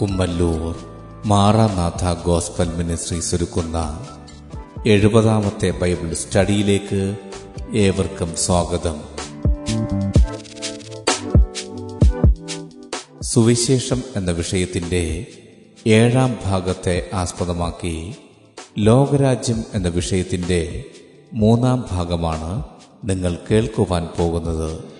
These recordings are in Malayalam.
കുമ്മല്ലൂർ മാറാനാഥ ഗോസ്ബൽ മിനിസ്ട്രീസ് ഒരുക്കുന്ന എഴുപതാമത്തെ ബൈബിൾ സ്റ്റഡിയിലേക്ക് ഏവർക്കും സ്വാഗതം. സുവിശേഷം എന്ന വിഷയത്തിന്റെ ഏഴാം ഭാഗത്തെ ആസ്പദമാക്കി ലോകരാജ്യം എന്ന വിഷയത്തിന്റെ മൂന്നാം ഭാഗമാണ് നിങ്ങൾ കേൾക്കുവാൻ പോകുന്നത്.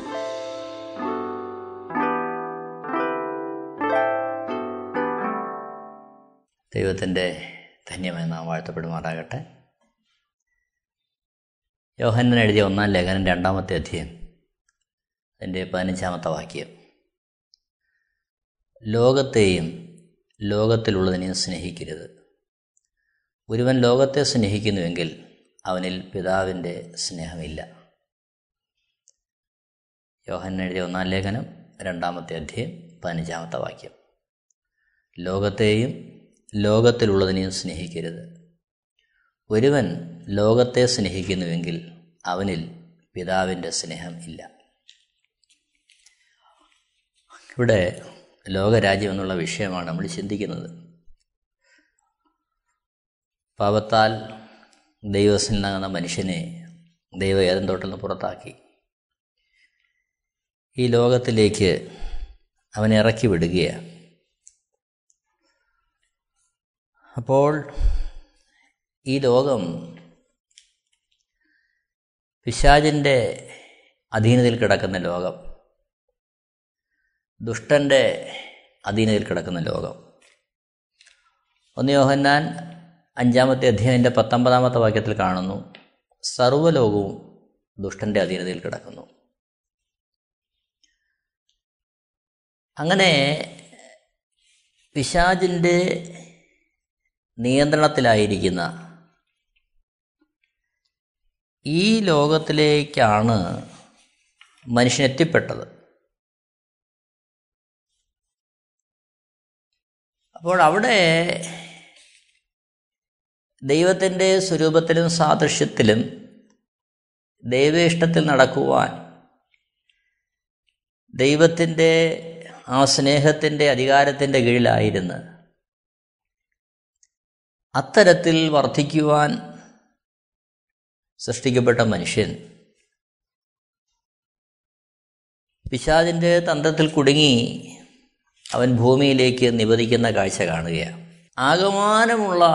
ദൈവത്തിന്റെ ധന്യമായി നാം വാഴ്ത്തപ്പെടുമാറാകട്ടെ. യോഹന്നൻ എഴുതിയ ഒന്നാം ലേഖനം രണ്ടാമത്തെ അധ്യയം അതിന്റെ പതിനഞ്ചാമത്തെ വാക്യം. ലോകത്തെയും ലോകത്തിലുള്ളതിനെയും സ്നേഹിക്കരുത്. ഒരുവൻ ലോകത്തെ സ്നേഹിക്കുന്നുവെങ്കിൽ അവനിൽ പിതാവിന്റെ സ്നേഹമില്ല. യോഹന്നൻ എഴുതിയ ഒന്നാം ലേഖനം രണ്ടാമത്തെ അധ്യയം പതിനഞ്ചാമത്തെ വാക്യം. ലോകത്തെയും ലോകത്തിലുള്ളതിനെയും സ്നേഹിക്കരുത്. ഒരുവൻ ലോകത്തെ സ്നേഹിക്കുന്നുവെങ്കിൽ അവനിൽ പിതാവിന്റെ സ്നേഹം ഇല്ല. ഇവിടെ ലോകരാജ്യം എന്നുള്ള വിഷയമാണ് നമ്മൾ ചിന്തിക്കുന്നത്. പാപത്താൽ ദൈവസ്നാകുന്ന മനുഷ്യനെ ദൈവ ഏതൻ തോട്ടിൽ നിന്ന് പുറത്താക്കി. ഈ ലോകത്തിലേക്ക് അവനെ ഇറക്കി വിടുകയാണ്. അപ്പോൾ ഈ ലോകം പിശാചിന്റെ അധീനതയിൽ കിടക്കുന്ന ലോകം ദുഷ്ടന്റെ അധീനതയിൽ കിടക്കുന്ന ലോകം. ഒന്ന് യോഹന്നാൻ അഞ്ചാമത്തെ അധ്യായന്റെ പത്തൊമ്പതാമത്തെ വാക്യത്തിൽ കാണുന്നു സർവലോകവും ദുഷ്ടന്റെ അധീനതയിൽ കിടക്കുന്നു. അങ്ങനെ പിശാചിന്റെ നിയന്ത്രണത്തിലായിരിക്കുന്ന. ഈ ലോകത്തിലേക്കാണ് മനുഷ്യൻ എത്തിപ്പെട്ടത്. അപ്പോൾ അവിടെ ദൈവത്തിന്റെ സ്വരൂപത്തിലും സാദൃശ്യത്തിലും ദൈവ ഇഷ്ടത്തിൽ നടക്കുവാൻ ദൈവത്തിന്റെ ആ സ്നേഹത്തിന്റെ അധികാരത്തിന്റെ കീഴിലായിരുന്നു അത്തരത്തിൽ വർദ്ധിക്കുവാൻ സൃഷ്ടിക്കപ്പെട്ട മനുഷ്യൻ പിശാദിന്റെ തന്ത്രത്തിൽ കുടുങ്ങി അവൻ ഭൂമിയിലേക്ക് നിവദിക്കുന്ന കാഴ്ച കാണുകയാണ്. ആകമാനമുള്ള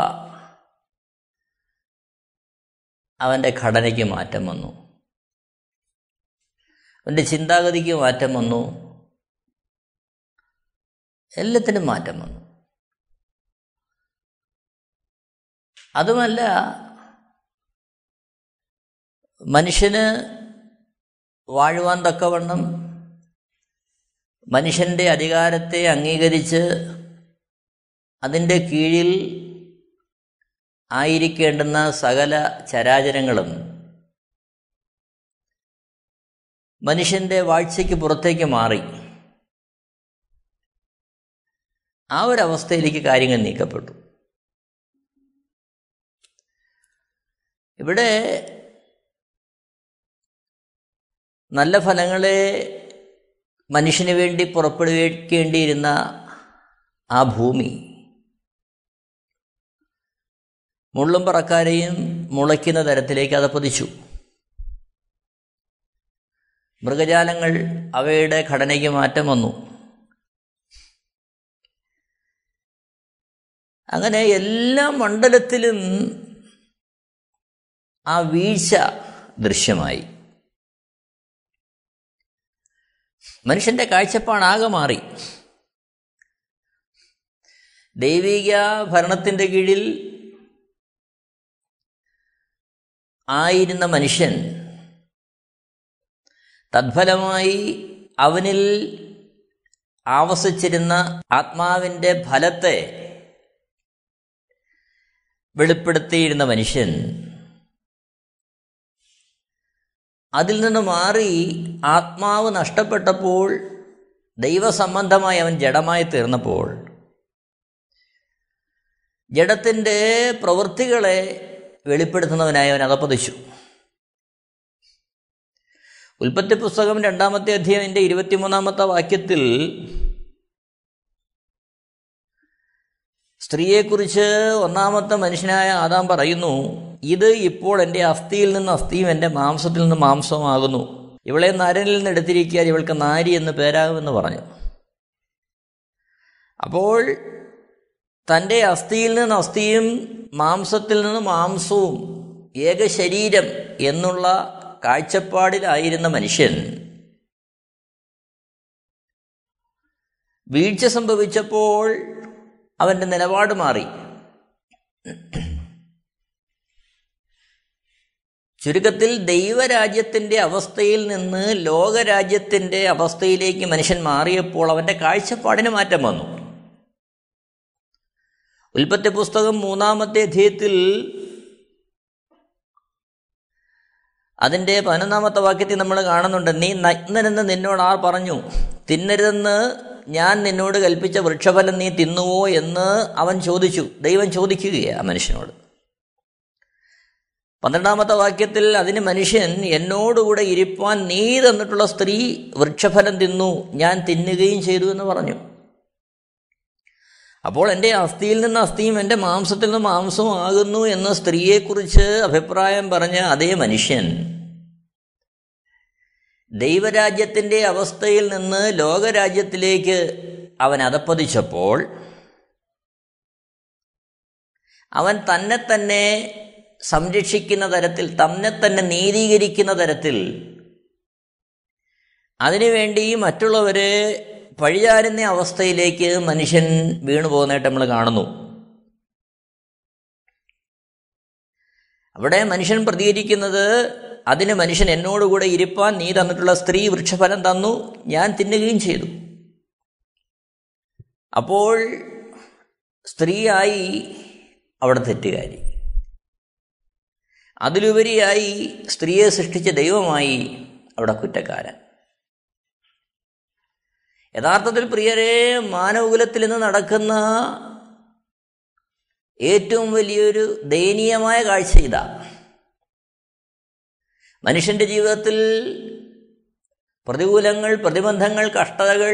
അവന്റെ ഘടനയ്ക്ക് മാറ്റം വന്നു. അവന്റെ ചിന്താഗതിക്ക് മാറ്റം വന്നു. എല്ലാത്തിനും മാറ്റം വന്നു. അതുമല്ല മനുഷ്യന് വാഴുവാൻ തക്കവണ്ണം മനുഷ്യന്റെ അധികാരത്തെ അംഗീകരിച്ച് അതിന്റെ കീഴിൽ ആയിരിക്കേണ്ടുന്ന സകല ചരാചരങ്ങളും മനുഷ്യന്റെ വാഴ്ചയ്ക്ക് പുറത്തേക്ക് മാറി. ആ ഒരവസ്ഥയിലേക്ക് കാര്യങ്ങൾ നീക്കപ്പെട്ടു. ഇവിടെ നല്ല ഫലങ്ങളെ മനുഷ്യന് വേണ്ടി പുറപ്പെടുവിക്കേണ്ടിയിരുന്ന ആ ഭൂമി. മുള്ളും പറക്കാരെയും മുളയ്ക്കുന്ന തരത്തിലേക്ക് അത് പതിച്ചു. മൃഗജാലങ്ങൾ അവയുടെ ഘടനയ്ക്ക് മാറ്റം വന്നു. അങ്ങനെ എല്ലാ മണ്ഡലത്തിലും ആ വീഴ്ച ദൃശ്യമായി. മനുഷ്യന്റെ കാഴ്ചപ്പാടാകെ മാറി. ദൈവിക ഭരണത്തിന്റെ കീഴിൽ ആയിരുന്ന മനുഷ്യൻ തദ്ഫലമായി അവനിൽ ആവസിച്ചിരുന്ന ആത്മാവിന്റെ ഫലത്തെ വെളിപ്പെടുത്തിയിരുന്ന മനുഷ്യൻ അതിൽ നിന്ന് മാറി ആത്മാവ് നഷ്ടപ്പെട്ടപ്പോൾ ദൈവസംബന്ധമായി അവൻ ജഡമായി തീർന്നപ്പോൾ ജഡത്തിന്റെ പ്രവൃത്തികളെ വെളിപ്പെടുത്തുന്നവനായി അവൻ അകപ്പതിച്ചു ഉൽപ്പത്തി പുസ്തകം രണ്ടാമത്തെ അധ്യായന്റെ ഇരുപത്തിമൂന്നാമത്തെ വാക്യത്തിൽ സ്ത്രീയെക്കുറിച്ച് ഒന്നാമത്തെ മനുഷ്യനായ ആദാം പറയുന്നു ഇത് ഇപ്പോൾ എന്റെ അസ്ഥിയിൽ നിന്ന് അസ്ഥിയും എന്റെ മാംസത്തിൽ നിന്ന് മാംസമാകുന്നു ഇവളെ നരനിൽ നിന്ന് എടുത്തിരിക്കാൻ ഇവൾക്ക് നാരി എന്ന് പേരാകുമെന്ന് പറഞ്ഞു. അപ്പോൾ തന്റെ അസ്ഥിയിൽ നിന്ന് അസ്ഥിയും മാംസത്തിൽ നിന്ന് മാംസവും ഏക ശരീരം എന്നുള്ള കാഴ്ചപ്പാടിലായിരുന്ന മനുഷ്യൻ വീഴ്ച സംഭവിച്ചപ്പോൾ അവന്റെ നിലപാട് മാറി. ചുരുക്കത്തിൽ ദൈവരാജ്യത്തിന്റെ അവസ്ഥയിൽ നിന്ന് ലോകരാജ്യത്തിന്റെ അവസ്ഥയിലേക്ക് മനുഷ്യൻ മാറിയപ്പോൾ അവന്റെ കാഴ്ചപ്പാടിന് മാറ്റം വന്നു. ഉൽപ്പത്തി പുസ്തകം മൂന്നാമത്തെ അധ്യയത്തിൽ അതിന്റെ പതിനൊന്നാമത്തെ വാക്യത്തിൽ നമ്മൾ കാണുന്നുണ്ട് നീ നഗ്നനെന്ന് നിന്നോട് ആർ പറഞ്ഞു? തിന്നരുതെന്ന് ഞാൻ നിന്നോട് കൽപ്പിച്ച വൃക്ഷഫലം നീ തിന്നുവോ? എന്ന് അവൻ ചോദിച്ചു. ദൈവം ചോദിക്കുകയാണ് ആ മനുഷ്യനോട്. പന്ത്രണ്ടാമത്തെ വാക്യത്തിൽ അതിന് മനുഷ്യൻ എന്നോടുകൂടെ ഇരിപ്പാൻ നീ തന്നിട്ടുള്ള സ്ത്രീ വൃക്ഷഫലം തിന്നു ഞാൻ തിന്നുകയും ചെയ്തു എന്ന് പറഞ്ഞു. അപ്പോൾ എന്റെ അസ്ഥിയിൽ നിന്ന് അസ്ഥിയും എന്റെ മാംസത്തിൽ നിന്ന് മാംസവും ആകുന്നു എന്ന സ്ത്രീയെക്കുറിച്ച് അഭിപ്രായം പറഞ്ഞ അതേ മനുഷ്യൻ ദൈവരാജ്യത്തിന്റെ അവസ്ഥയിൽ നിന്ന് ലോകരാജ്യത്തിലേക്ക് അവൻ അതപ്പതിച്ചപ്പോൾ അവൻ തന്നെ തന്നെ സംരക്ഷിക്കുന്ന തരത്തിൽ തന്നെ തന്നെ നീതീകരിക്കുന്ന തരത്തിൽ അതിനുവേണ്ടി മറ്റുള്ളവരെ പഴിചാരുന്ന അവസ്ഥയിലേക്ക് മനുഷ്യൻ വീണു പോകുന്നതായിട്ട് നമ്മൾ കാണുന്നു. അവിടെ മനുഷ്യൻ പ്രതികരിക്കുന്നത് അതിന് മനുഷ്യൻ എന്നോടുകൂടെ ഇരിപ്പാൻ നീ തന്നിട്ടുള്ള സ്ത്രീ വൃക്ഷഫലം തന്നു ഞാൻ തിന്നുകയും ചെയ്തു. അപ്പോൾ സ്ത്രീയായി അവിടെ തെറ്റുകാരി. അതിലുപരിയായി സ്ത്രീയെ സൃഷ്ടിച്ച ദൈവമായി അവിടെ കുറ്റക്കാരൻ. യഥാർത്ഥത്തിൽ പ്രിയരെ മാനവകുലത്തിൽ നിന്ന് നടക്കുന്ന ഏറ്റവും വലിയൊരു ദയനീയമായ കാഴ്ച ഇതാ. മനുഷ്യന്റെ ജീവിതത്തിൽ പ്രതികൂലങ്ങൾ പ്രതിബന്ധങ്ങൾ കഷ്ടതകൾ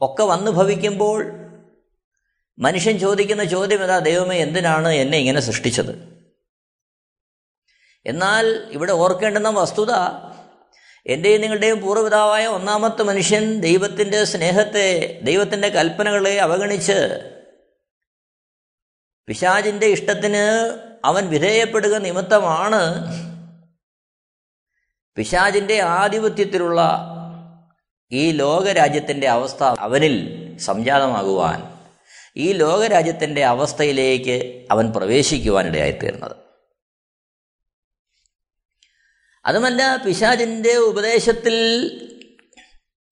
ഒക്കെ വന്നു ഭവിക്കുമ്പോൾ മനുഷ്യൻ ചോദിക്കുന്ന ചോദ്യം ഏതാ ദൈവമേ എന്തിനാണ് എന്നെ ഇങ്ങനെ സൃഷ്ടിച്ചത്? എന്നാൽ ഇവിടെ ഓർക്കേണ്ടുന്ന വസ്തുത എന്റെയും നിങ്ങളുടെയും പൂർവപിതാവായ ഒന്നാമത്തെ മനുഷ്യൻ ദൈവത്തിന്റെ സ്നേഹത്തെ ദൈവത്തിന്റെ കൽപ്പനകളെ അവഗണിച്ച് പിശാജിന്റെ ഇഷ്ടത്തിന് അവൻ വിധേയപ്പെടുക നിമിത്തമാണ് പിശാജിന്റെ ആധിപത്യത്തിലുള്ള ഈ ലോകരാജ്യത്തിന്റെ അവസ്ഥ അവനിൽ സംജാതമാകുവാൻ ഈ ലോകരാജ്യത്തിന്റെ അവസ്ഥയിലേക്ക് അവൻ പ്രവേശിക്കുവാനിടയായിത്തീർന്നത്. അതുമല്ല പിശാജിന്റെ ഉപദേശത്തിൽ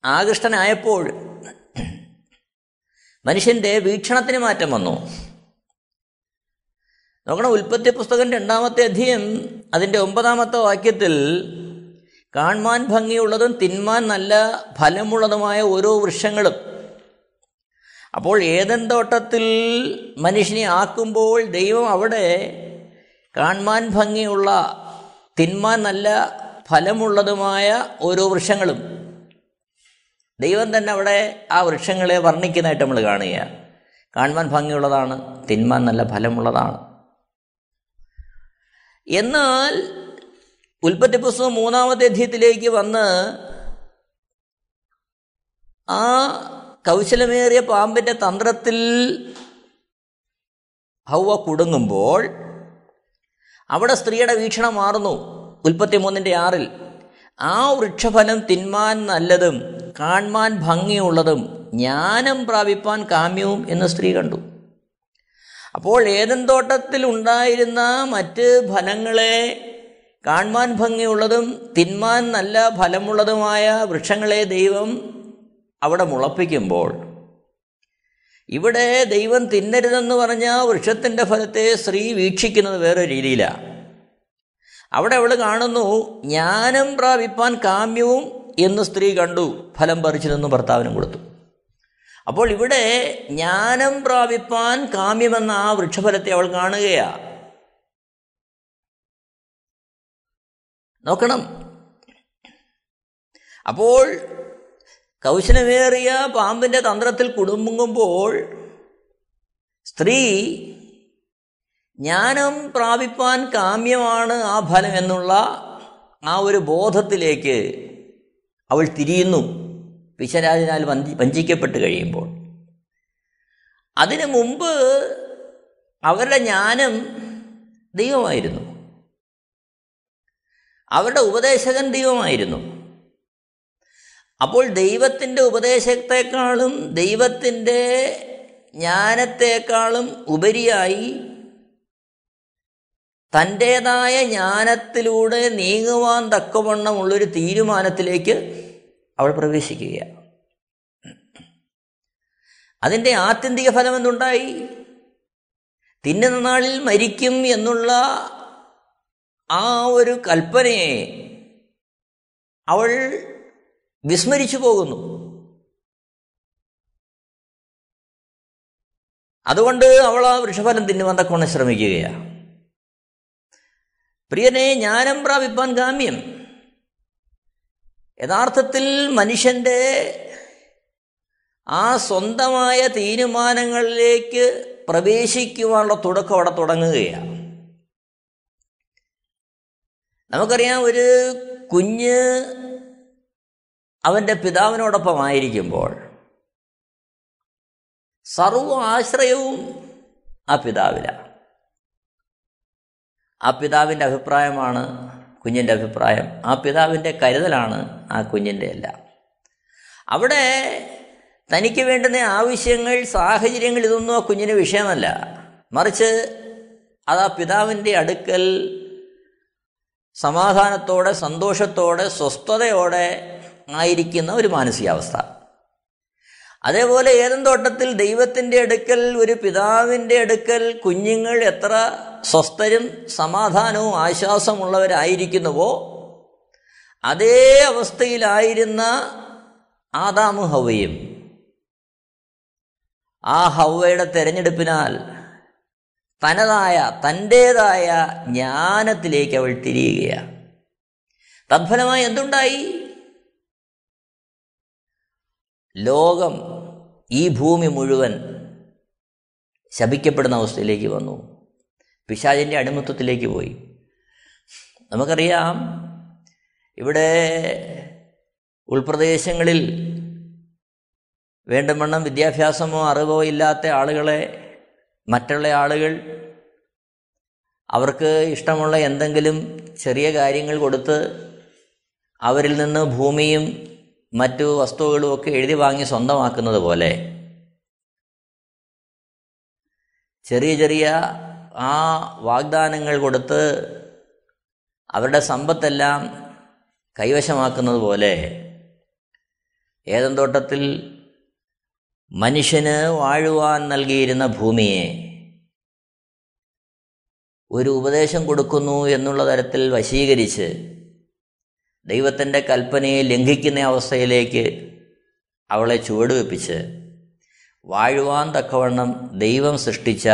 ആകൃഷ്ടനായപ്പോൾ മനുഷ്യന്റെ വീക്ഷണത്തിന് മാറ്റം വന്നു. നോക്കണം ഉൽപ്പത്തി പുസ്തകം രണ്ടാമത്തെ അധ്യയം അതിന്റെ ഒമ്പതാമത്തെ വാക്യത്തിൽ കാൺമാൻ ഭംഗിയുള്ളതും തിന്മാൻ നല്ല ഫലമുള്ളതുമായ ഓരോ വൃക്ഷങ്ങളും. അപ്പോൾ ഏതൻ തോട്ടത്തിൽ മനുഷ്യനെ ആക്കുമ്പോൾ ദൈവം അവിടെ കാൺമാൻ ഭംഗിയുള്ള തിന്മാൻ നല്ല ഫലമുള്ളതുമായ ഓരോ വൃക്ഷങ്ങളും. ദൈവം തന്നെ അവിടെ ആ വൃക്ഷങ്ങളെ വർണിക്കുന്നതായിട്ട് നമ്മൾ കാണുക കാണുവാൻ ഭംഗിയുള്ളതാണ് തിന്മ നല്ല ഫലമുള്ളതാണ്. എന്നാൽ ഉൽപ്പത്തി പുസ്തകം മൂന്നാമത്തെ അധ്യയത്തിലേക്ക് വന്ന് ആ കൗശലമേറിയ പാമ്പിന്റെ തന്ത്രത്തിൽ ഹൗവ കുടുങ്ങുമ്പോൾ അവിടെ സ്ത്രീയുടെ വീക്ഷണം മാറുന്നു. ഉൽപ്പത്തി മൂന്നിന്റെ ആറിൽ ആ വൃക്ഷഫലം തിന്മാൻ നല്ലതും കാൺമാൻ ഭംഗിയുള്ളതും ജ്ഞാനം പ്രാപിപ്പാൻ കാമ്യവും എന്ന് സ്ത്രീ കണ്ടു. അപ്പോൾ ഏതൻ തോട്ടത്തിൽ ഉണ്ടായിരുന്ന മറ്റ് ഫലങ്ങളെ കാൺമാൻ ഭംഗിയുള്ളതും തിന്മാൻ നല്ല ഫലമുള്ളതുമായ വൃക്ഷങ്ങളെ ദൈവം അവിടെ മുളപ്പിക്കുമ്പോൾ ഇവിടെ ദൈവം തിന്നരുതെന്ന് പറഞ്ഞ വൃക്ഷത്തിന്റെ ഫലത്തെ സ്ത്രീ വീക്ഷിക്കുന്നത് വേറെ രീതിയിലാണ് അവിടെ അവൾ കാണുന്നു ജ്ഞാനം പ്രാപിപ്പാൻ കാമ്യവും എന്ന് സ്ത്രീ കണ്ടു ഫലം പറിച്ചു നിന്ന് ഭർത്താവിനും കൊടുത്തു. അപ്പോൾ ഇവിടെ ജ്ഞാനം പ്രാപിപ്പാൻ കാമ്യമെന്ന ആ വൃക്ഷഫലത്തെ അവൾ കാണുകയാ. നോക്കണം. അപ്പോൾ കൗശലമേറിയ പാമ്പിന്റെ തന്ത്രത്തിൽ കുടുങ്ങുമ്പോൾ സ്ത്രീ ജ്ഞാനം പ്രാപിപ്പാൻ കാമ്യമാണ് ആ ഫലം എന്നുള്ള ആ ഒരു ബോധത്തിലേക്ക് അവൾ തിരിയുന്നു. പിശരാജിനാൽ വഞ്ചി വഞ്ചിക്കപ്പെട്ട് കഴിയുമ്പോൾ. അതിനു മുമ്പ് അവരുടെ ജ്ഞാനം ദൈവമായിരുന്നു. അവരുടെ ഉപദേശകൻ ദൈവമായിരുന്നു. അപ്പോൾ ദൈവത്തിന്റെ ഉപദേശത്തെക്കാളും ദൈവത്തിന്റെ ജ്ഞാനത്തെക്കാളും ഉപരിയായി തന്റേതായ ജ്ഞാനത്തിലൂടെ നീങ്ങുവാൻ തക്കവണ്ണമുള്ളൊരു തീരുമാനത്തിലേക്ക് അവൾ പ്രവേശിക്കുകയാണ് അതിന്റെ ആത്യന്തിക ഫലം എന്തുണ്ടായി? തിന്നുന്ന നാളിൽ മരിക്കും എന്നുള്ള ആ ഒരു കൽപ്പനയെ അവൾ വിസ്മരിച്ചു പോകുന്നു. അതുകൊണ്ട് അവൾ ആ വൃഷഫലം തിന്നുവാൻ തക്കവണ്ണം ശ്രമിക്കുകയാണ് പ്രിയനെ ജ്ഞാനം പ്രാപിപ്പാൻ ഗാമ്യം. യഥാർത്ഥത്തിൽ മനുഷ്യന്റെ ആ സ്വന്തമായ തീരുമാനങ്ങളിലേക്ക് പ്രവേശിക്കുവാനുള്ള തുടക്കം അവിടെ തുടങ്ങുകയാണ് നമുക്കറിയാം ഒരു കുഞ്ഞ് അവന്റെ പിതാവിനോടൊപ്പം ആയിരിക്കുമ്പോൾ സർവ ആശ്രയവും ആ പിതാവിലാണ് ആ പിതാവിന്റെ അഭിപ്രായമാണ് കുഞ്ഞിന്റെ അഭിപ്രായം. ആ പിതാവിന്റെ കരുതലാണ് ആ കുഞ്ഞിന്റെ എല്ലാം അവിടെ തനിക്ക് വേണ്ടുന്ന ആവശ്യങ്ങൾ സാഹചര്യങ്ങൾ ഇതൊന്നും ആ കുഞ്ഞിന് വിഷയമല്ല. മറിച്ച് അത് ആ പിതാവിന്റെ അടുക്കൽ സമാധാനത്തോടെ സന്തോഷത്തോടെ സ്വസ്ഥതയോടെ ആയിരിക്കുന്ന ഒരു മാനസികാവസ്ഥ. അതേപോലെ ഏതും തോട്ടത്തിൽ ദൈവത്തിന്റെ അടുക്കൽ ഒരു പിതാവിന്റെ അടുക്കൽ കുഞ്ഞുങ്ങൾ എത്ര സ്വസ്ഥരും സമാധാനവും ആശ്വാസമുള്ളവരായിരിക്കുന്നുവോ അതേ അവസ്ഥയിലായിരുന്ന ആദാമു ഹവയും ആ ഹവയുടെ തെരഞ്ഞെടുപ്പിനാൽ തനതായ തന്റേതായ ജ്ഞാനത്തിലേക്ക് അവൾ തിരിയുകയാണ്. തത്ഫലമായി എന്തുണ്ടായി? ലോകം ഈ ഭൂമി മുഴുവൻ ശപിക്കപ്പെടുന്ന അവസ്ഥയിലേക്ക് വന്നു. പിശാചിന്റെ അടിമത്വത്തിലേക്ക് പോയി. നമുക്കറിയാം ഇവിടെ ഉൾപ്രദേശങ്ങളിൽ വേണ്ടവണ്ണം വിദ്യാഭ്യാസമോ അറിവോ ഇല്ലാത്ത ആളുകളെ മറ്റുള്ള ആളുകൾ അവർക്ക് ഇഷ്ടമുള്ള എന്തെങ്കിലും ചെറിയ കാര്യങ്ങൾ കൊടുത്ത് അവരിൽ നിന്ന് ഭൂമിയും മറ്റു വസ്തുക്കളും ഒക്കെ എഴുതി വാങ്ങി സ്വന്തമാക്കുന്നത് പോലെ. ചെറിയ ചെറിയ ആ വാഗ്ദാനങ്ങൾ കൊടുത്ത് അവരുടെ സമ്പത്തെല്ലാം കൈവശമാക്കുന്നത് പോലെ ഏതെന്തോട്ടത്തിൽ മനുഷ്യന് വാഴുവാൻ നൽകിയിരുന്ന ഭൂമിയെ ഒരു ഉപദേശം കൊടുക്കുന്നു എന്നുള്ള തരത്തിൽ വശീകരിച്ച് ദൈവത്തിന്റെ കൽപ്പനയെ ലംഘിക്കുന്ന അവസ്ഥയിലേക്ക് അവളെ ചുവടുവെപ്പിച്ച് വാഴുവാൻ തക്കവണ്ണം ദൈവം സൃഷ്ടിച്ച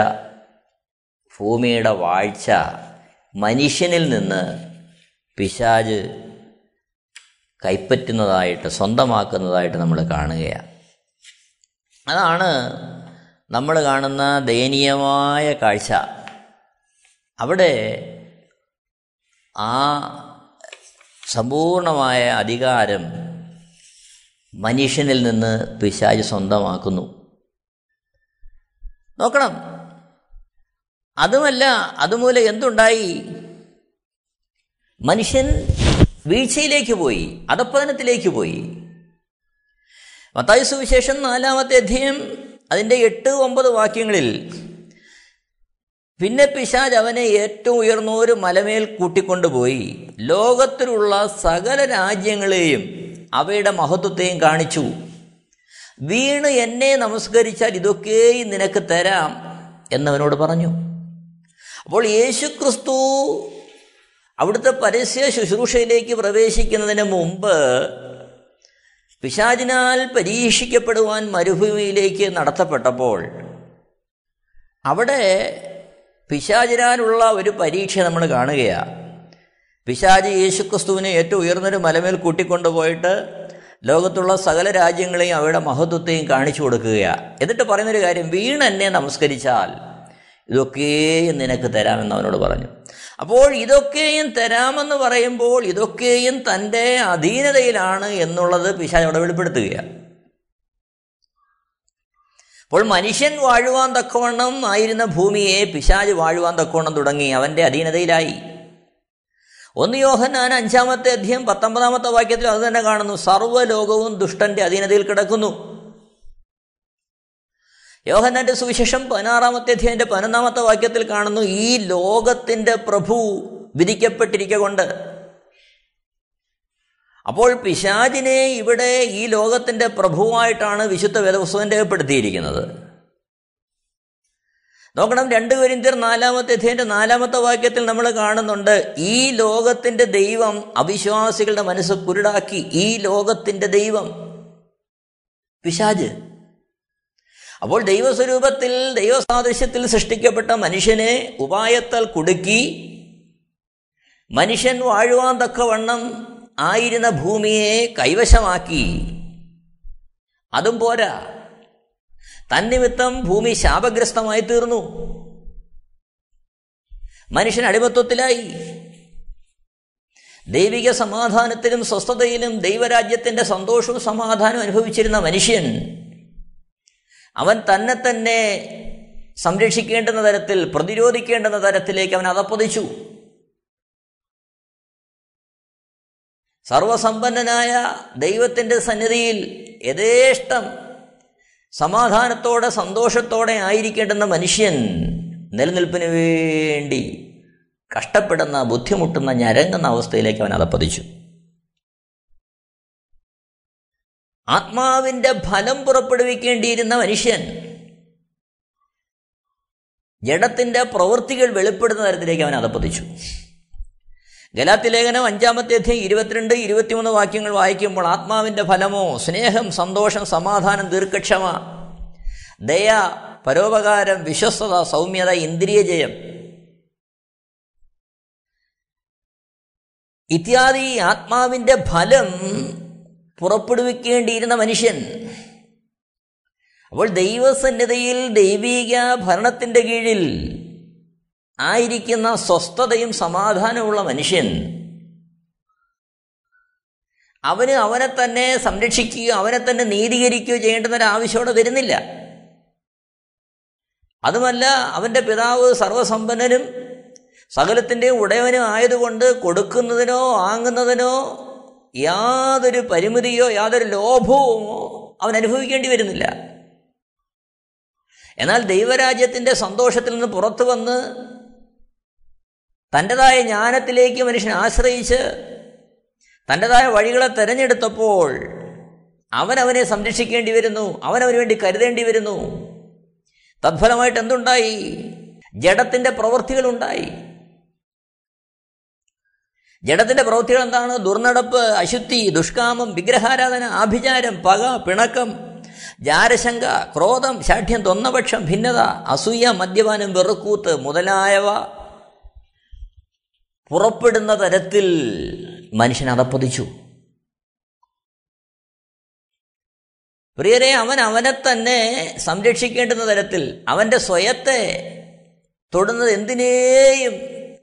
ഭൂമിയുടെ വാഴ്ച മനുഷ്യനിൽ നിന്ന് പിശാജ് കൈപ്പറ്റുന്നതായിട്ട് സ്വന്തമാക്കുന്നതായിട്ട് നമ്മൾ കാണുകയാണ്. അതാണ് നമ്മൾ കാണുന്ന ദയനീയമായ കാഴ്ച. അവിടെ ആ സമ്പൂർണമായ അധികാരം മനുഷ്യനിൽ നിന്ന് പിശാജ് സ്വന്തമാക്കുന്നു. നോക്കണം. അതുമല്ല അതുമൂലം എന്തുണ്ടായി? മനുഷ്യൻ വീഴ്ചയിലേക്ക് പോയി അധപ്പതനത്തിലേക്ക് പോയി. മത്തായ സുവിശേഷം നാലാമത്തെ അധ്യയം അതിന്റെ എട്ട് ഒമ്പത് വാക്യങ്ങളിൽ പിന്നെ പിശാജ് അവനെ ഏറ്റവും ഉയർന്ന ഒരു മലമേൽ കൂട്ടിക്കൊണ്ടുപോയി. ലോകത്തിലുള്ള സകല രാജ്യങ്ങളെയും അവയുടെ മഹത്വത്തെയും കാണിച്ചു. വീണ് എന്നെ നമസ്കരിച്ചാൽ ഇതൊക്കെയും നിനക്ക് തരാം എന്നവനോട് പറഞ്ഞു. അപ്പോൾ യേശു ക്രിസ്തു അവിടുത്തെ പരസ്യ ശുശ്രൂഷയിലേക്ക് പ്രവേശിക്കുന്നതിന് മുമ്പ് പിശാചിനാൽ പരീക്ഷിക്കപ്പെടുവാൻ മരുഭൂമിയിലേക്ക് നടത്തപ്പെട്ടപ്പോൾ അവിടെ പിശാചിനാലുള്ള ഒരു പരീക്ഷ നമ്മൾ കാണുകയാണ് പിശാജ് യേശുക്രിസ്തുവിനെ ഏറ്റവും ഉയർന്നൊരു മലമേൽ കൂട്ടിക്കൊണ്ടുപോയിട്ട് ലോകത്തുള്ള സകല രാജ്യങ്ങളെയും അവയുടെ മഹത്വത്തെയും കാണിച്ചു കൊടുക്കുകയാണ് എന്നിട്ട് പറയുന്നൊരു കാര്യം വീണ് എന്നെ നമസ്കരിച്ചാൽ ഇതൊക്കെയും നിനക്ക് തരാമെന്ന് അവനോട് പറഞ്ഞു. അപ്പോൾ ഇതൊക്കെയും തരാമെന്ന് പറയുമ്പോൾ ഇതൊക്കെയും തന്റെ അധീനതയിലാണ് എന്നുള്ളത് പിശാജ് അവിടെ വെളിപ്പെടുത്തുകയാണ് അപ്പോൾ മനുഷ്യൻ വാഴുവാൻ തക്കവണ്ണം ആയിരുന്ന ഭൂമിയെ പിശാജ് വാഴുവാൻ തക്കവണ്ണം തുടങ്ങി അവന്റെ അധീനതയിലായി. ഒന്ന് യോഹന്നാൻ അഞ്ചാമത്തെ അധ്യയം പത്തൊമ്പതാമത്തെ വാക്യത്തിൽ അത് തന്നെ കാണുന്നു സർവലോകവും ദുഷ്ടന്റെ അധീനതയിൽ കിടക്കുന്നു. യോഹന്നാന്റെ സുവിശേഷം പതിനാറാമത്തെ അധ്യായന്റെ പതിനൊന്നാമത്തെ വാക്യത്തിൽ കാണുന്നു ഈ ലോകത്തിന്റെ പ്രഭു വിധിക്കപ്പെട്ടിരിക്കൊണ്ട് അപ്പോൾ പിശാചിനെ ഇവിടെ ഈ ലോകത്തിന്റെ പ്രഭുവായിട്ടാണ് വിശുദ്ധ വേദപുസ്തകം രേഖപ്പെടുത്തിയിരിക്കുന്നത്. നോക്കണം രണ്ട് കൊരിന്ത്യർ നാലാമത്തെ അധ്യയന്റെ നാലാമത്തെ വാക്യത്തിൽ നമ്മൾ കാണുന്നുണ്ട് ഈ ലോകത്തിന്റെ ദൈവം അവിശ്വാസികളുടെ മനസ്സ് കുരുടാക്കി ഈ ലോകത്തിന്റെ ദൈവം പിശാജ് അപ്പോൾ ദൈവസ്വരൂപത്തിൽ ദൈവസാദൃശ്യത്തിൽ സൃഷ്ടിക്കപ്പെട്ട മനുഷ്യനെ ഉപായത്താൽ കുടുക്കി മനുഷ്യൻ വാഴുവാൻ തക്കവണ്ണം ആയിരുന്ന ഭൂമിയെ കൈവശമാക്കി. അതും പോരാ. തന്നിമിത്തം ഭൂമി ശാപഗ്രസ്തമായി തീർന്നു. മനുഷ്യൻ അടിമത്വത്തിലായി. ദൈവിക സമാധാനത്തിലും സ്വസ്ഥതയിലും ദൈവരാജ്യത്തിന്റെ സന്തോഷവും സമാധാനവും അനുഭവിച്ചിരുന്ന മനുഷ്യൻ അവൻ തന്നെ തന്നെ സംരക്ഷിക്കേണ്ടുന്ന തരത്തിൽ പ്രതിരോധിക്കേണ്ടുന്ന തരത്തിലേക്ക് അവൻ അതപ്പതിച്ചു. സർവസമ്പന്നനായ ദൈവത്തിന്റെ സന്നിധിയിൽ യഥേഷ്ടം സമാധാനത്തോടെ സന്തോഷത്തോടെ ആയിരിക്കേണ്ടുന്ന മനുഷ്യൻ നിലനിൽപ്പിന് വേണ്ടി കഷ്ടപ്പെടുന്ന ബുദ്ധിമുട്ടുന്ന ഞരങ്ങുന്ന അവസ്ഥയിലേക്ക് അവൻ അതപ്പതിച്ചു ആത്മാവിന്റെ ഫലം പുറപ്പെടുവിക്കേണ്ടിയിരുന്ന മനുഷ്യൻ ജഡത്തിന്റെ പ്രവൃത്തികൾ വെളിപ്പെടുന്ന തരത്തിലേക്ക് അവൻ അതപ്പതിച്ചു ഗലാത്തി ലേഖനം അഞ്ചാമത്തെ അധ്യയം ഇരുപത്തിരണ്ട് ഇരുപത്തിമൂന്ന് വാക്യങ്ങൾ വായിക്കുമ്പോൾ ആത്മാവിന്റെ ഫലമോ സ്നേഹം സന്തോഷം സമാധാനം ദീർഘക്ഷമ ദയ പരോപകാരം വിശ്വസ്തത സൗമ്യത ഇന്ദ്രിയജയം ഇത്യാദി ആത്മാവിന്റെ ഫലം പുറപ്പെടുവിക്കേണ്ടിയിരുന്ന മനുഷ്യൻ. അപ്പോൾ ദൈവസന്നിധിയിൽ ദൈവീക ഭരണത്തിന്റെ കീഴിൽ ആയിരിക്കുന്ന സ്വസ്ഥതയും സമാധാനമുള്ള മനുഷ്യൻ അവന് അവനെ തന്നെ സംരക്ഷിക്കുകയോ അവനെ തന്നെ നീതീകരിക്കുകയോ ചെയ്യേണ്ടുന്ന ഒരു ആവശ്യം വരുന്നില്ല. അതുമല്ല അവന്റെ പിതാവ് സർവസമ്പന്നനും സകലത്തിന്റെ ഉടയവനും ആയതുകൊണ്ട് കൊടുക്കുന്നതിനോ വാങ്ങുന്നതിനോ യാതൊരു പരിമിതിയോ യാതൊരു ലോഭവുമോ അവൻ അനുഭവിക്കേണ്ടി വരുന്നില്ല. എന്നാൽ ദൈവരാജ്യത്തിന്റെ സന്തോഷത്തിൽ നിന്ന് പുറത്തു വന്ന് തന്റെതായ ജ്ഞാനത്തിലേക്ക് മനുഷ്യൻ ആശ്രയിച്ച് തന്റെതായ വഴികളെ തിരഞ്ഞെടുത്തപ്പോൾ അവനവനെ അവനെ സംരക്ഷിക്കേണ്ടി വരുന്നു അവനവന് അവന് വേണ്ടി കരുതേണ്ടി വരുന്നു. തത്ഫലമായിട്ട് എന്തുണ്ടായി? ജഡത്തിന്റെ പ്രവൃത്തികളുണ്ടായി. ജഡത്തിന്റെ പ്രവൃത്തികൾ എന്താണ്? ദുർനടപ്പ് അശുദ്ധി ദുഷ്കാമം വിഗ്രഹാരാധന ആഭിചാരം പക പിണക്കം ജാരശങ്ക ക്രോധം ശാഠ്യം തൊന്നപക്ഷം ഭിന്നത അസൂയ മദ്യപാനം വെറുക്കൂത്ത് മുതലായവ. പുറപ്പെടുന്ന തരത്തിൽ മനുഷ്യൻ അതപ്പതിച്ചു പ്രിയരെ അവൻ അവനെ തന്നെ സംരക്ഷിക്കേണ്ടുന്ന തരത്തിൽ അവന്റെ സ്വയത്തെ തൊടുന്നത് എന്തിനേയും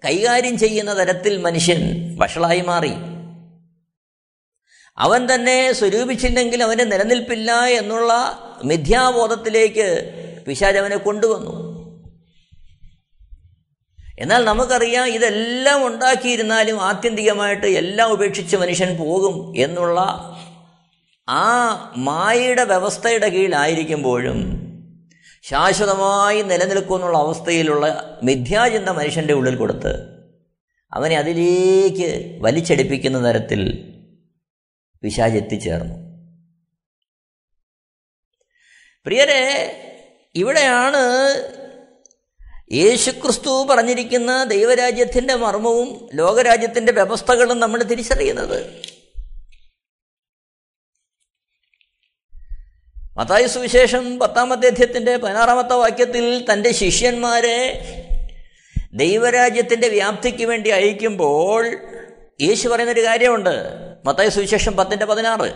കൈകാര്യം ചെയ്യുന്ന തരത്തിൽ മനുഷ്യൻ വഷളായി മാറി. അവൻ തന്നെ സ്വരൂപിച്ചില്ലെങ്കിൽ അവന്റെ നിലനിൽപ്പില്ല എന്നുള്ള മിഥ്യാബോധത്തിലേക്ക് പിശാജ് അവനെ കൊണ്ടുവന്നു. എന്നാൽ നമുക്കറിയാം ഇതെല്ലാം ഉണ്ടാക്കിയിരുന്നാലും ആത്യന്തികമായിട്ട് എല്ലാം ഉപേക്ഷിച്ച് മനുഷ്യൻ പോകും എന്നുള്ള ആ മായയുടെ വ്യവസ്ഥയുടെ കീഴിലായിരിക്കുമ്പോഴും ശാശ്വതമായി നിലനിൽക്കുമെന്നുള്ള അവസ്ഥയിലുള്ള മിഥ്യാചിന്ത മനുഷ്യന്റെ ഉള്ളിൽ കൊടുത്ത് അവനെ അതിലേക്ക് വലിച്ചടിപ്പിക്കുന്ന തരത്തിൽ പിശാജ് എത്തിച്ചേർന്നു. പ്രിയരെ ഇവിടെയാണ് യേശുക്രിസ്തു പറഞ്ഞിരിക്കുന്ന ദൈവരാജ്യത്തിന്റെ മർമ്മവും ലോകരാജ്യത്തിന്റെ വ്യവസ്ഥകളും നമ്മൾ തിരിച്ചറിയുന്നത്. മത്തായി സുവിശേഷം പത്താമത്തെ അധ്യയത്തിന്റെ പതിനാറാമത്തെ വാക്യത്തിൽ തന്റെ ശിഷ്യന്മാരെ ദൈവരാജ്യത്തിന്റെ വ്യാപ്തിക്ക് വേണ്ടി അയക്കുമ്പോൾ യേശു പറയുന്നൊരു കാര്യമുണ്ട്. മത്തായ സുവിശേഷം പത്തിന്റെ പതിനാറ്.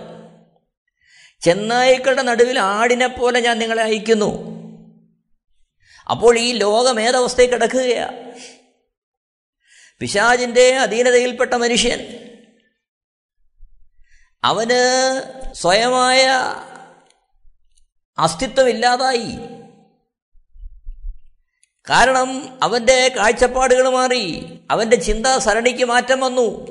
ചെന്നായ്ക്കളുടെ നടുവിൽ ആടിനെ പോലെ ഞാൻ നിങ്ങളെ അയക്കുന്നു. അപ്പോൾ ഈ ലോകം ഏതവസ്ഥയിൽ കിടക്കുകയാണ് പിശാജിന്റെ അധീനതയിൽപ്പെട്ട മനുഷ്യൻ. അവന് സ്വയമായ അസ്തിത്വമില്ലാതായി. കാരണം അവന്റെ കാഴ്ചപ്പാടുകൾ മാറി. അവന്റെ ചിന്താ സരണിക്ക് മാറ്റം വന്നു.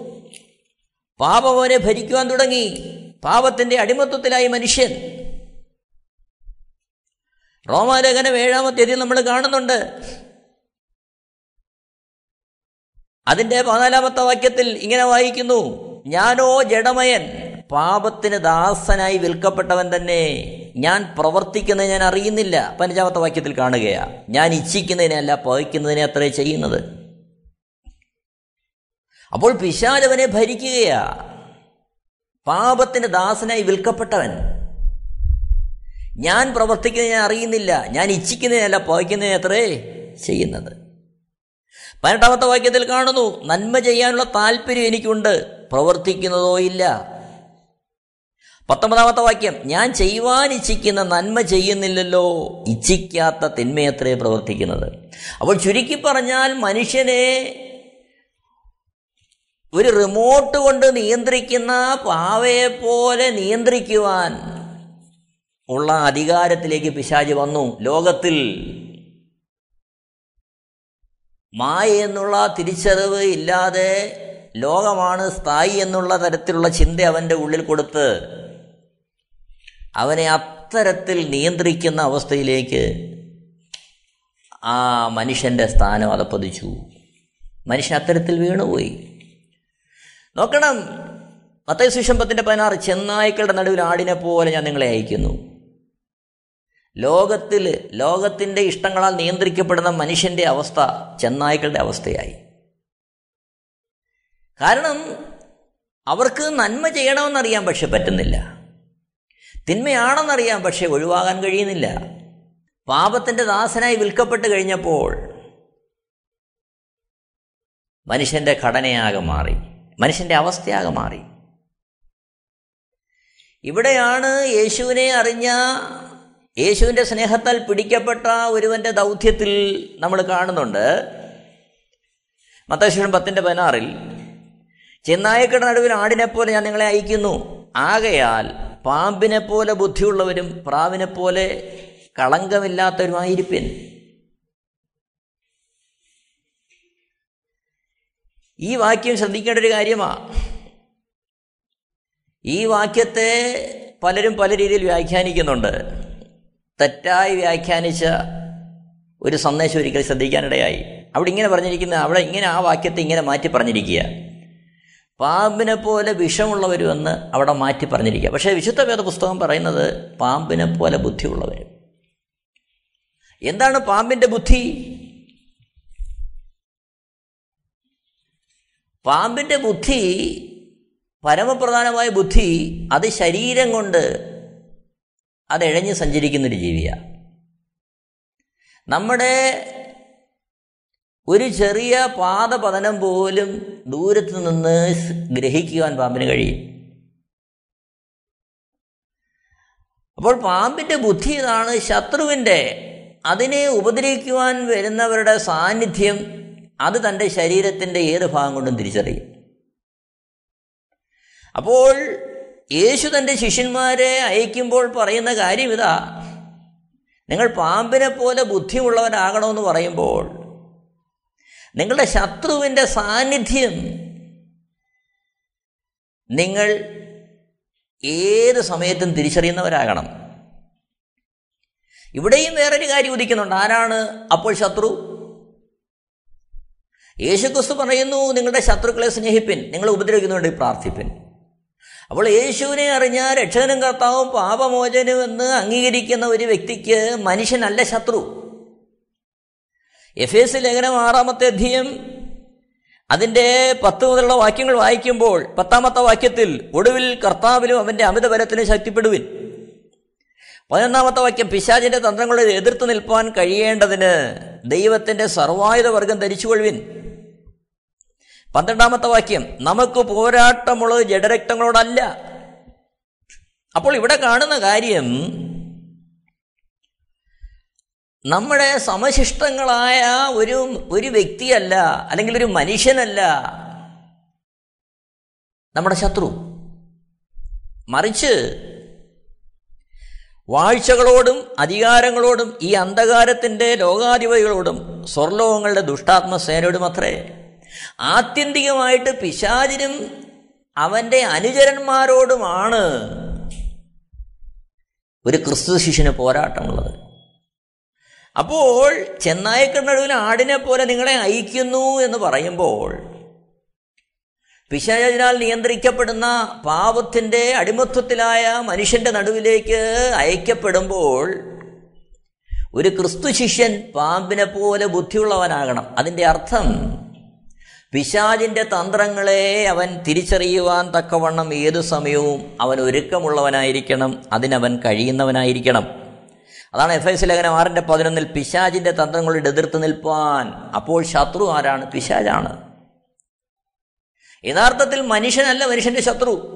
പാപം അവനെ ഭരിക്കുവാൻ തുടങ്ങി. പാപത്തിന്റെ അടിമത്വത്തിലായി മനുഷ്യൻ. റോമാലേഖനം ഏഴാമത്തെ തീയതി നമ്മൾ കാണുന്നുണ്ട്? അതിന്റെ പതിനാലാമത്തെ വാക്യത്തിൽ ഇങ്ങനെ വായിക്കുന്നു ഞാനോ ജഡമയൻ പാപത്തിന് ദാസനായി വിൽക്കപ്പെട്ടവൻ തന്നെ. ഞാൻ പ്രവർത്തിക്കുന്നത് ഞാൻ അറിയുന്നില്ല. പതിനഞ്ചാമത്തെ വാക്യത്തിൽ കാണുകയാ ഞാൻ ഇച്ഛിക്കുന്നതിനല്ല പകയ്ക്കുന്നതിനെ അത്രേ ചെയ്യുന്നത്. അപ്പോൾ പിശാചവനെ ഭരിക്കുകയാ പാപത്തിന് ദാസനായി വിൽക്കപ്പെട്ടവൻ. ഞാൻ പ്രവർത്തിക്കുന്നത് ഞാൻ അറിയുന്നില്ല. ഞാൻ ഇച്ഛിക്കുന്നതിനല്ല പകയ്ക്കുന്നതിനെ അത്രേ ചെയ്യുന്നത്. പതിനെട്ടാമത്തെ വാക്യത്തിൽ കാണുന്നു നന്മ ചെയ്യാനുള്ള താല്പര്യം എനിക്കുണ്ട് പ്രവർത്തിക്കുന്നതോ ഇല്ല. പത്തൊമ്പതാമത്തെ വാക്യം ഞാൻ ചെയ്യുവാൻ ഇച്ഛിക്കുന്ന നന്മ ചെയ്യുന്നില്ലല്ലോ ഇച്ഛിക്കാത്ത തിന്മയത്രേ പ്രവർത്തിക്കുന്നത്. അപ്പോൾ ചുരുക്കി പറഞ്ഞാൽ മനുഷ്യനെ ഒരു റിമോട്ട് കൊണ്ട് നിയന്ത്രിക്കുന്ന പാവയെപ്പോലെ പോലെ നിയന്ത്രിക്കുവാൻ ഉള്ള അധികാരത്തിലേക്ക് പിശാജ് വന്നു. ലോകത്തിൽ മായ എന്നുള്ള തിരിച്ചറിവ് ഇല്ലാതെ ലോകമാണ് സ്ഥായി എന്നുള്ള തരത്തിലുള്ള ചിന്ത അവന്റെ ഉള്ളിൽ കൊടുത്ത് അവനെ അത്തരത്തിൽ നിയന്ത്രിക്കുന്ന അവസ്ഥയിലേക്ക് ആ മനുഷ്യന്റെ സ്ഥാനം അതപ്പതിച്ചു. മനുഷ്യൻ അത്തരത്തിൽ വീണുപോയി. നോക്കണം. മത്തൈ സുഷമ്പത്തിന്റെ പതിനാറ് ചെന്നായ്ക്കളുടെ നടുവിൽ ആടിനെ പോലെ ഞാൻ നിങ്ങളെ അയക്കുന്നു. ലോകത്തിൽ ലോകത്തിന്റെ ഇഷ്ടങ്ങളാൽ നിയന്ത്രിക്കപ്പെടുന്ന മനുഷ്യന്റെ അവസ്ഥ ചെന്നായ്ക്കളുടെ അവസ്ഥയായി. കാരണം അവർക്ക് നന്മ ചെയ്യണമെന്നറിയാൻ പക്ഷെ പറ്റുന്നില്ല. തിന്മയാണെന്നറിയാം പക്ഷെ ഒഴിവാകാൻ കഴിയുന്നില്ല. പാപത്തിന്റെ ദാസനായി വിൽക്കപ്പെട്ട് കഴിഞ്ഞപ്പോൾ മനുഷ്യന്റെ ഘടനയാകെ മാറി മനുഷ്യന്റെ അവസ്ഥയാകെ മാറി. ഇവിടെയാണ് യേശുവിനെ അറിഞ്ഞ യേശുവിന്റെ സ്നേഹത്താൽ പിടിക്കപ്പെട്ട ഒരുവന്റെ ദൗത്യത്തിൽ നമ്മൾ കാണുന്നുണ്ട്. മത്തശ്വരൻ പത്തിന്റെ പതിനാറിൽ ചെന്നായക്കട നടുവിൽ പോലെ ഞാൻ നിങ്ങളെ അയക്കുന്നു. ആകയാൽ പാമ്പിനെ പോലെ ബുദ്ധിയുള്ളവരും പ്രാവിനെ പോലെ കളങ്കമില്ലാത്തവരുമായിരിപ്പിൻ. ഈ വാക്യം ശ്രദ്ധിക്കേണ്ട ഒരു കാര്യമാണ് ഈ വാക്യത്തെ പലരും പല രീതിയിൽ വ്യാഖ്യാനിക്കുന്നുണ്ട്. തെറ്റായി വ്യാഖ്യാനിച്ച ഒരു സന്ദേശം ഒരിക്കൽ ശ്രദ്ധിക്കാനിടയായി. അവിടെ ഇങ്ങനെ പറഞ്ഞിരിക്കുന്ന അവിടെ ഇങ്ങനെ ആ വാക്യത്തെ ഇങ്ങനെ മാറ്റി പറഞ്ഞിരിക്കുക. പാമ്പിനെ പോലെ വിഷമുള്ളവരുമെന്ന് അവിടെ മാറ്റി പറഞ്ഞിരിക്കുക. പക്ഷേ വിശുദ്ധ വേദ പുസ്തകം പറയുന്നത് പാമ്പിനെ പോലെ ബുദ്ധിയുള്ളവരും. എന്താണ് പാമ്പിന്റെ ബുദ്ധി? പാമ്പിന്റെ ബുദ്ധി പരമപ്രധാനമായ ബുദ്ധി അത് ശരീരം കൊണ്ട് അത് സഞ്ചരിക്കുന്ന സഞ്ചരിക്കുന്നൊരു ജീവിയാണ് നമ്മുടെ ഒരു ചെറിയ പാദപതനം പോലും ദൂരത്ത് നിന്ന് ഗ്രഹിക്കുവാൻ പാമ്പിന് കഴിയും. അപ്പോൾ പാമ്പിന്റെ ബുദ്ധി ഇതാണ് ശത്രുവിന്റെ അതിനെ ഉപദ്രവിക്കുവാൻ വരുന്നവരുടെ സാന്നിധ്യം അത് തന്റെ ശരീരത്തിന്റെ ഏത് ഭാഗം കൊണ്ടും തിരിച്ചറിയും. അപ്പോൾ യേശു തന്റെ ശിഷ്യന്മാരെ അയക്കുമ്പോൾ പറയുന്ന കാര്യം ഇതാ. നിങ്ങൾ പാമ്പിനെ പോലെ ബുദ്ധിയുള്ളവരാകണമെന്ന് പറയുമ്പോൾ നിങ്ങളുടെ ശത്രുവിന്റെ സാന്നിധ്യം നിങ്ങൾ ഏത് സമയത്തും തിരിച്ചറിയുന്നവരാകണം. ഇവിടെയും വേറൊരു കാര്യം ഉദിക്കുന്നുണ്ട്. ആരാണ് അപ്പോൾ ശത്രു? യേശുക്രിസ്തു പറയുന്നു നിങ്ങളുടെ ശത്രുക്കളെ സ്നേഹിപ്പിൻ. നിങ്ങളെ ഉപദ്രവിക്കുന്നുണ്ട് പ്രാർത്ഥിപ്പിൻ. അപ്പോൾ യേശുവിനെ അറിഞ്ഞാൽ രക്ഷകനും കർത്താവും പാപമോചനം എന്ന് അംഗീകരിക്കുന്ന ഒരു വ്യക്തിക്ക് മനുഷ്യനല്ല ശത്രു. എഫ് എസ് ലേഖനം ആറാമത്തെ അധ്യയം അതിന്റെ പത്ത് മുതലുള്ള വാക്യങ്ങൾ വായിക്കുമ്പോൾ പത്താമത്തെ വാക്യത്തിൽ ഒടുവിൽ കർത്താവിലും അവന്റെ അമിതബലത്തിലും ശക്തിപ്പെടുവിൻ. പതിനൊന്നാമത്തെ വാക്യം പിശാചിന്റെ തന്ത്രങ്ങളെ എതിർത്ത് നിൽപ്പാൻ കഴിയേണ്ടതിന് ദൈവത്തിന്റെ സർവായുധ വർഗം ധരിച്ചുകൊള്ളുവിൻ. പന്ത്രണ്ടാമത്തെ വാക്യം നമുക്ക് പോരാട്ടമുള്ളത് ജഡരക്തങ്ങളോടല്ല. അപ്പോൾ ഇവിടെ കാണുന്ന കാര്യം നമ്മുടെ സമശിഷ്ടങ്ങളായ ഒരു ഒരു വ്യക്തിയല്ല അല്ലെങ്കിൽ ഒരു മനുഷ്യനല്ല നമ്മുടെ ശത്രു. മറിച്ച് വാഴ്ചകളോടും അധികാരങ്ങളോടും ഈ അന്ധകാരത്തിന്റെ ലോകാധിപതികളോടും സ്വർലോകങ്ങളുടെ ദുഷ്ടാത്മസേനയോടും അത്രേ. ആത്യന്തികമായിട്ട് പിശാചിനും അവന്റെ അനുചരന്മാരോടുമാണ് ഒരു ക്രിസ്തു ശിഷ്യന് പോരാട്ടമുള്ളത്. അപ്പോൾ ചെന്നായക്കണ്ണടുവിൽ ആടിനെ പോലെ നിങ്ങളെ അയക്കുന്നു എന്ന് പറയുമ്പോൾ പിശാചിനാൽ നിയന്ത്രിക്കപ്പെടുന്ന പാപത്തിന്റെ അടിമത്വത്തിലായ മനുഷ്യന്റെ നടുവിലേക്ക് അയക്കപ്പെടുമ്പോൾ ഒരു ക്രിസ്തു ശിഷ്യൻ പാമ്പിനെ പോലെ ബുദ്ധിയുള്ളവനാകണം. അതിന്റെ അർത്ഥം പിശാജിന്റെ തന്ത്രങ്ങളെ അവൻ തിരിച്ചറിയുവാൻ തക്കവണ്ണം ഏതു സമയവും അവൻ ഒരുക്കമുള്ളവനായിരിക്കണം അതിനവൻ കഴിയുന്നവനായിരിക്കണം. അതാണ് എഫ് എസ് ലേഖനം ആറിന്റെ പതിനൊന്നിൽ പിശാജിന്റെ തന്ത്രങ്ങളോട് എതിർത്ത് നിൽപ്പാൻ. അപ്പോൾ ശത്രു ആരാണ്? പിശാജാണ് യഥാർത്ഥത്തിൽ മനുഷ്യനല്ല മനുഷ്യന്റെ ശത്രു.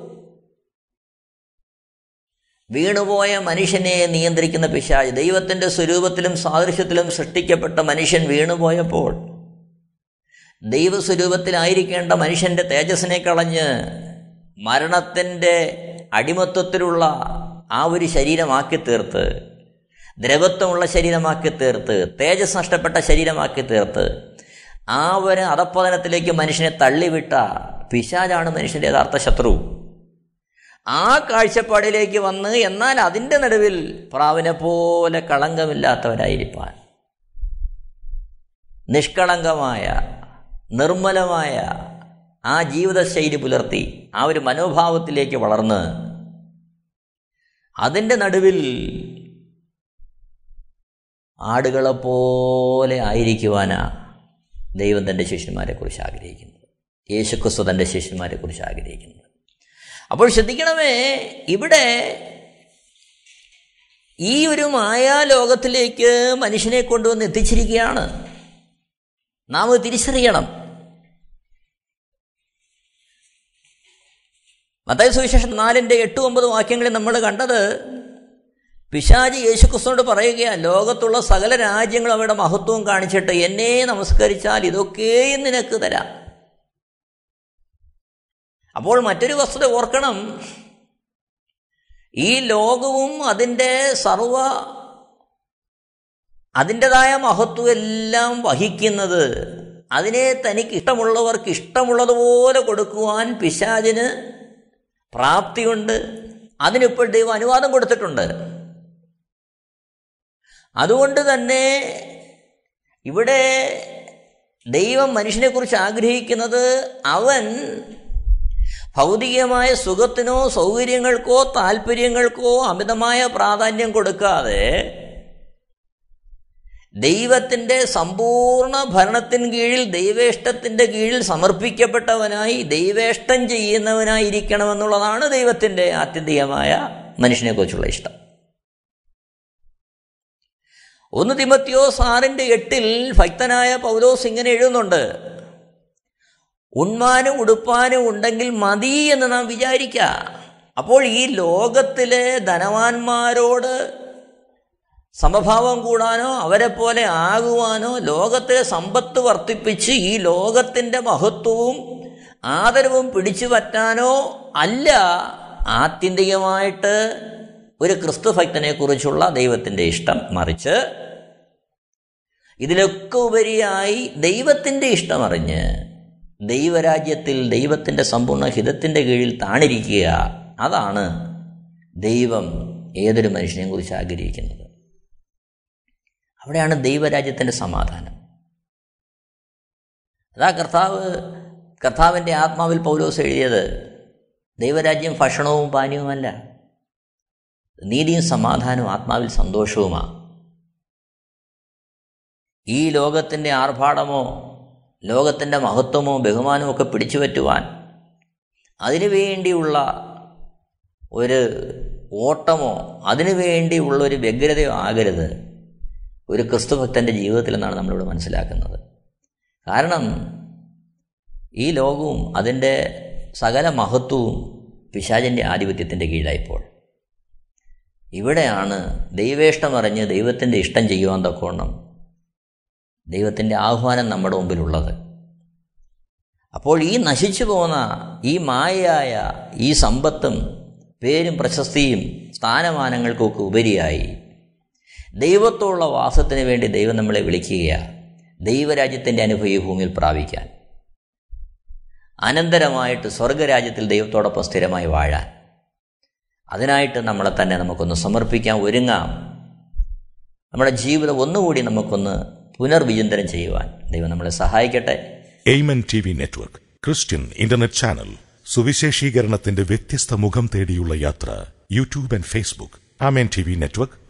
വീണുപോയ മനുഷ്യനെ നിയന്ത്രിക്കുന്ന പിശാജ് ദൈവത്തിന്റെ സ്വരൂപത്തിലും സാദൃശ്യത്തിലും സൃഷ്ടിക്കപ്പെട്ട മനുഷ്യൻ വീണുപോയപ്പോൾ ദൈവസ്വരൂപത്തിലായിരിക്കേണ്ട മനുഷ്യന്റെ തേജസ്സിനെ കളഞ്ഞ് മരണത്തിന്റെ അടിമത്വത്തിലുള്ള ആ ഒരു ശരീരമാക്കി തീർത്ത് ദ്രവത്വമുള്ള ശരീരമാക്കി തീർത്ത് തേജസ് നഷ്ടപ്പെട്ട ശരീരമാക്കി തീർത്ത് ആ ഒരു അധപ്പതനത്തിലേക്ക് മനുഷ്യനെ തള്ളിവിട്ട പിശാചാണ് മനുഷ്യന്റെ യഥാർത്ഥ ശത്രു. ആ കാഴ്ചപ്പാടിലേക്ക് വന്ന് എന്നാൽ അതിന്റെ നടുവിൽ പ്രാവിനെ പോലെ കളങ്കമില്ലാത്തവരായിരിക്കാൻ നിഷ്കളങ്കമായ നിർമ്മലമായ ആ ജീവിതശൈലി പുലർത്തി ആ ഒരു മനോഭാവത്തിലേക്ക് വളർന്ന് അതിന്റെ നടുവിൽ ആടുകളെപ്പോലെ ആയിരിക്കുവാനാ ദൈവം തന്റെ ശിഷ്യന്മാരെ കുറിച്ച് ആഗ്രഹിക്കുന്നത്. യേശുക്രിസ്തു തന്റെ ശിഷ്യന്മാരെ കുറിച്ച് ആഗ്രഹിക്കുന്നത്. അപ്പോൾ ശ്രദ്ധിക്കണമേ ഇവിടെ ഈ ഒരു മായാലോകത്തിലേക്ക് മനുഷ്യനെ കൊണ്ടുവന്ന് എത്തിച്ചിരിക്കുകയാണ്. നാം തിരിച്ചറിയണം. മത്തായ സുവിശേഷം നാലിന്റെ എട്ട് ഒമ്പത് വാക്യങ്ങളിൽ നമ്മൾ കണ്ടത് പിശാജി യേശുക്രിസ്തുനോട് പറയുകയാണ് ലോകത്തുള്ള സകല രാജ്യങ്ങളും അവരുടെ മഹത്വവും കാണിച്ചിട്ട് എന്നെ നമസ്കരിച്ചാൽ ഇതൊക്കെയും നിനക്ക് തരാം. അപ്പോൾ മറ്റൊരു വസ്തുത ഓർക്കണം. ഈ ലോകവും അതിന്റെ സർവ അതിന്റെതായ മഹത്വം എല്ലാം വഹിക്കുന്നത് അതിനെ തനിക്ക് ഇഷ്ടമുള്ളവർക്ക് ഇഷ്ടമുള്ളതുപോലെ കൊടുക്കുവാൻ പിശാചിന് പ്രാപ്തിയുണ്ട് അതിനിപ്പോൾ ദൈവം അനുവാദം കൊടുത്തിട്ടുണ്ട്. അതുകൊണ്ട് തന്നെ ഇവിടെ ദൈവം മനുഷ്യനെക്കുറിച്ച് ആഗ്രഹിക്കുന്നത് അവൻ ഭൗതികമായ സുഖത്തിനോ സൗകര്യങ്ങൾക്കോ താല്പര്യങ്ങൾക്കോ അമിതമായ പ്രാധാന്യം കൊടുക്കാതെ ദൈവത്തിന്റെ സമ്പൂർണ ഭരണത്തിന് കീഴിൽ ദൈവേഷ്ടത്തിന്റെ കീഴിൽ സമർപ്പിക്കപ്പെട്ടവനായി ദൈവേഷ്ടം ചെയ്യുന്നവനായിരിക്കണമെന്നുള്ളതാണ് ദൈവത്തിന്റെ ആത്യന്തികമായ മനുഷ്യനെക്കുറിച്ചുള്ള ഇഷ്ടം. ഒന്ന് തിമത്തിയോ സാറിന്റെ എട്ടിൽ ഭക്തനായ പൗലോസ് ഇങ്ങനെ എഴുതുന്നുണ്ട് ഉണ്മാനും ഉടുപ്പാനും ഉണ്ടെങ്കിൽ മതി എന്ന് നാം വിചാരിക്കുക അപ്പോൾ ഈ ലോകത്തിലെ ധനവാന്മാരോട് സമഭാവം കൂടാനോ അവരെ പോലെ ആകുവാനോ ലോകത്തിലെ സമ്പത്ത് വർദ്ധിപ്പിച്ച് ഈ ലോകത്തിന്റെ മഹത്വവും ആദരവും പിടിച്ചു പറ്റാനോ അല്ല ആത്യന്തികമായിട്ട് ഒരു ക്രിസ്തുഭക്തനെക്കുറിച്ചുള്ള ദൈവത്തിന്റെ ഇഷ്ടം മറിച്ച് ഇതിലൊക്കെ ഉപരിയായി ദൈവത്തിന്റെ ഇഷ്ടമറിഞ്ഞ് ദൈവരാജ്യത്തിൽ ദൈവത്തിന്റെ സമ്പൂർണ ഹിതത്തിന്റെ കീഴിൽ താണിരിക്കുക. അതാണ് ദൈവം ഏതൊരു മനുഷ്യനെയും കുറിച്ച് ആഗ്രഹിക്കുന്നത്. അവിടെയാണ് ദൈവരാജ്യത്തിന്റെ സമാധാനം. അതാ കർത്താവ് കർത്താവിന്റെ ആത്മാവിൽ പൗലോസ് എഴുതിയത് ദൈവരാജ്യം ഭക്ഷണവും പാനീയവുമല്ല. നീതിയും സമാധാനവും ആത്മാവിൽ സന്തോഷവുമാണ് ഈ ലോകത്തിന്റെ ആർഭാടമോ ലോകത്തിന്റെ മഹത്വമോ ബഹുമാനമോ ഒക്കെ പിടിച്ചു പറ്റുവാൻ അതിനു വേണ്ടിയുള്ള ഒരു ഓട്ടമോ അതിനു വേണ്ടിയുള്ള ഒരു വ്യഗ്രതയോ ആകരുത്. ഒരു ക്രിസ്തുഭക്തന്റെ ജീവിതത്തിൽ നിന്നാണ് നമ്മളിവിടെ മനസ്സിലാക്കുന്നത്. കാരണം ഈ ലോകവും അതിന്റെ സകല മഹത്വവും പിശാചിന്റെ ആധിപത്യത്തിന്റെ കീഴായിപ്പോൾ ഇവിടെയാണ് ദൈവേഷ്ടം അറിഞ്ഞ് ദൈവത്തിന്റെ ഇഷ്ടം ചെയ്യുവാൻ തക്കോണം ദൈവത്തിന്റെ ആഹ്വാനം നമ്മുടെ മുമ്പിലുള്ളത്. അപ്പോൾ ഈ നശിച്ചു പോന്ന ഈ മായയായ ഈ സമ്പത്തും പേരും പ്രശസ്തിയും സ്ഥാനമാനങ്ങൾക്കൊക്കെ ഉപരിയായി ദൈവത്തോടുള്ള വാസത്തിന് വേണ്ടി ദൈവം നമ്മളെ വിളിക്കുകയാണ്. ദൈവരാജ്യത്തിന്റെ അനുഭവം ഭൂമിയിൽ പ്രാപിക്കാൻ. അനന്തരമായിട്ട് സ്വർഗരാജ്യത്തിൽ ദൈവത്തോടൊപ്പം സ്ഥിരമായി വാഴാൻ. അതിനായിട്ട് നമ്മളെ തന്നെ നമുക്കൊന്ന് സമർപ്പിക്കാൻ ഒരുങ്ങാം. നമ്മുടെ ജീവിതം ഒന്നുകൂടി നമുക്കൊന്ന് പുനർവിചിന്തനം ചെയ്യുവാൻ ദൈവം നമ്മളെ സഹായിക്കട്ടെ. Amen T V network Christian internet channel സുവിശേഷീകരണത്തിന്റെ വ്യത്യസ്ത മുഖം തേടിയുള്ള യാത്ര YouTube and Facebook Amen T V network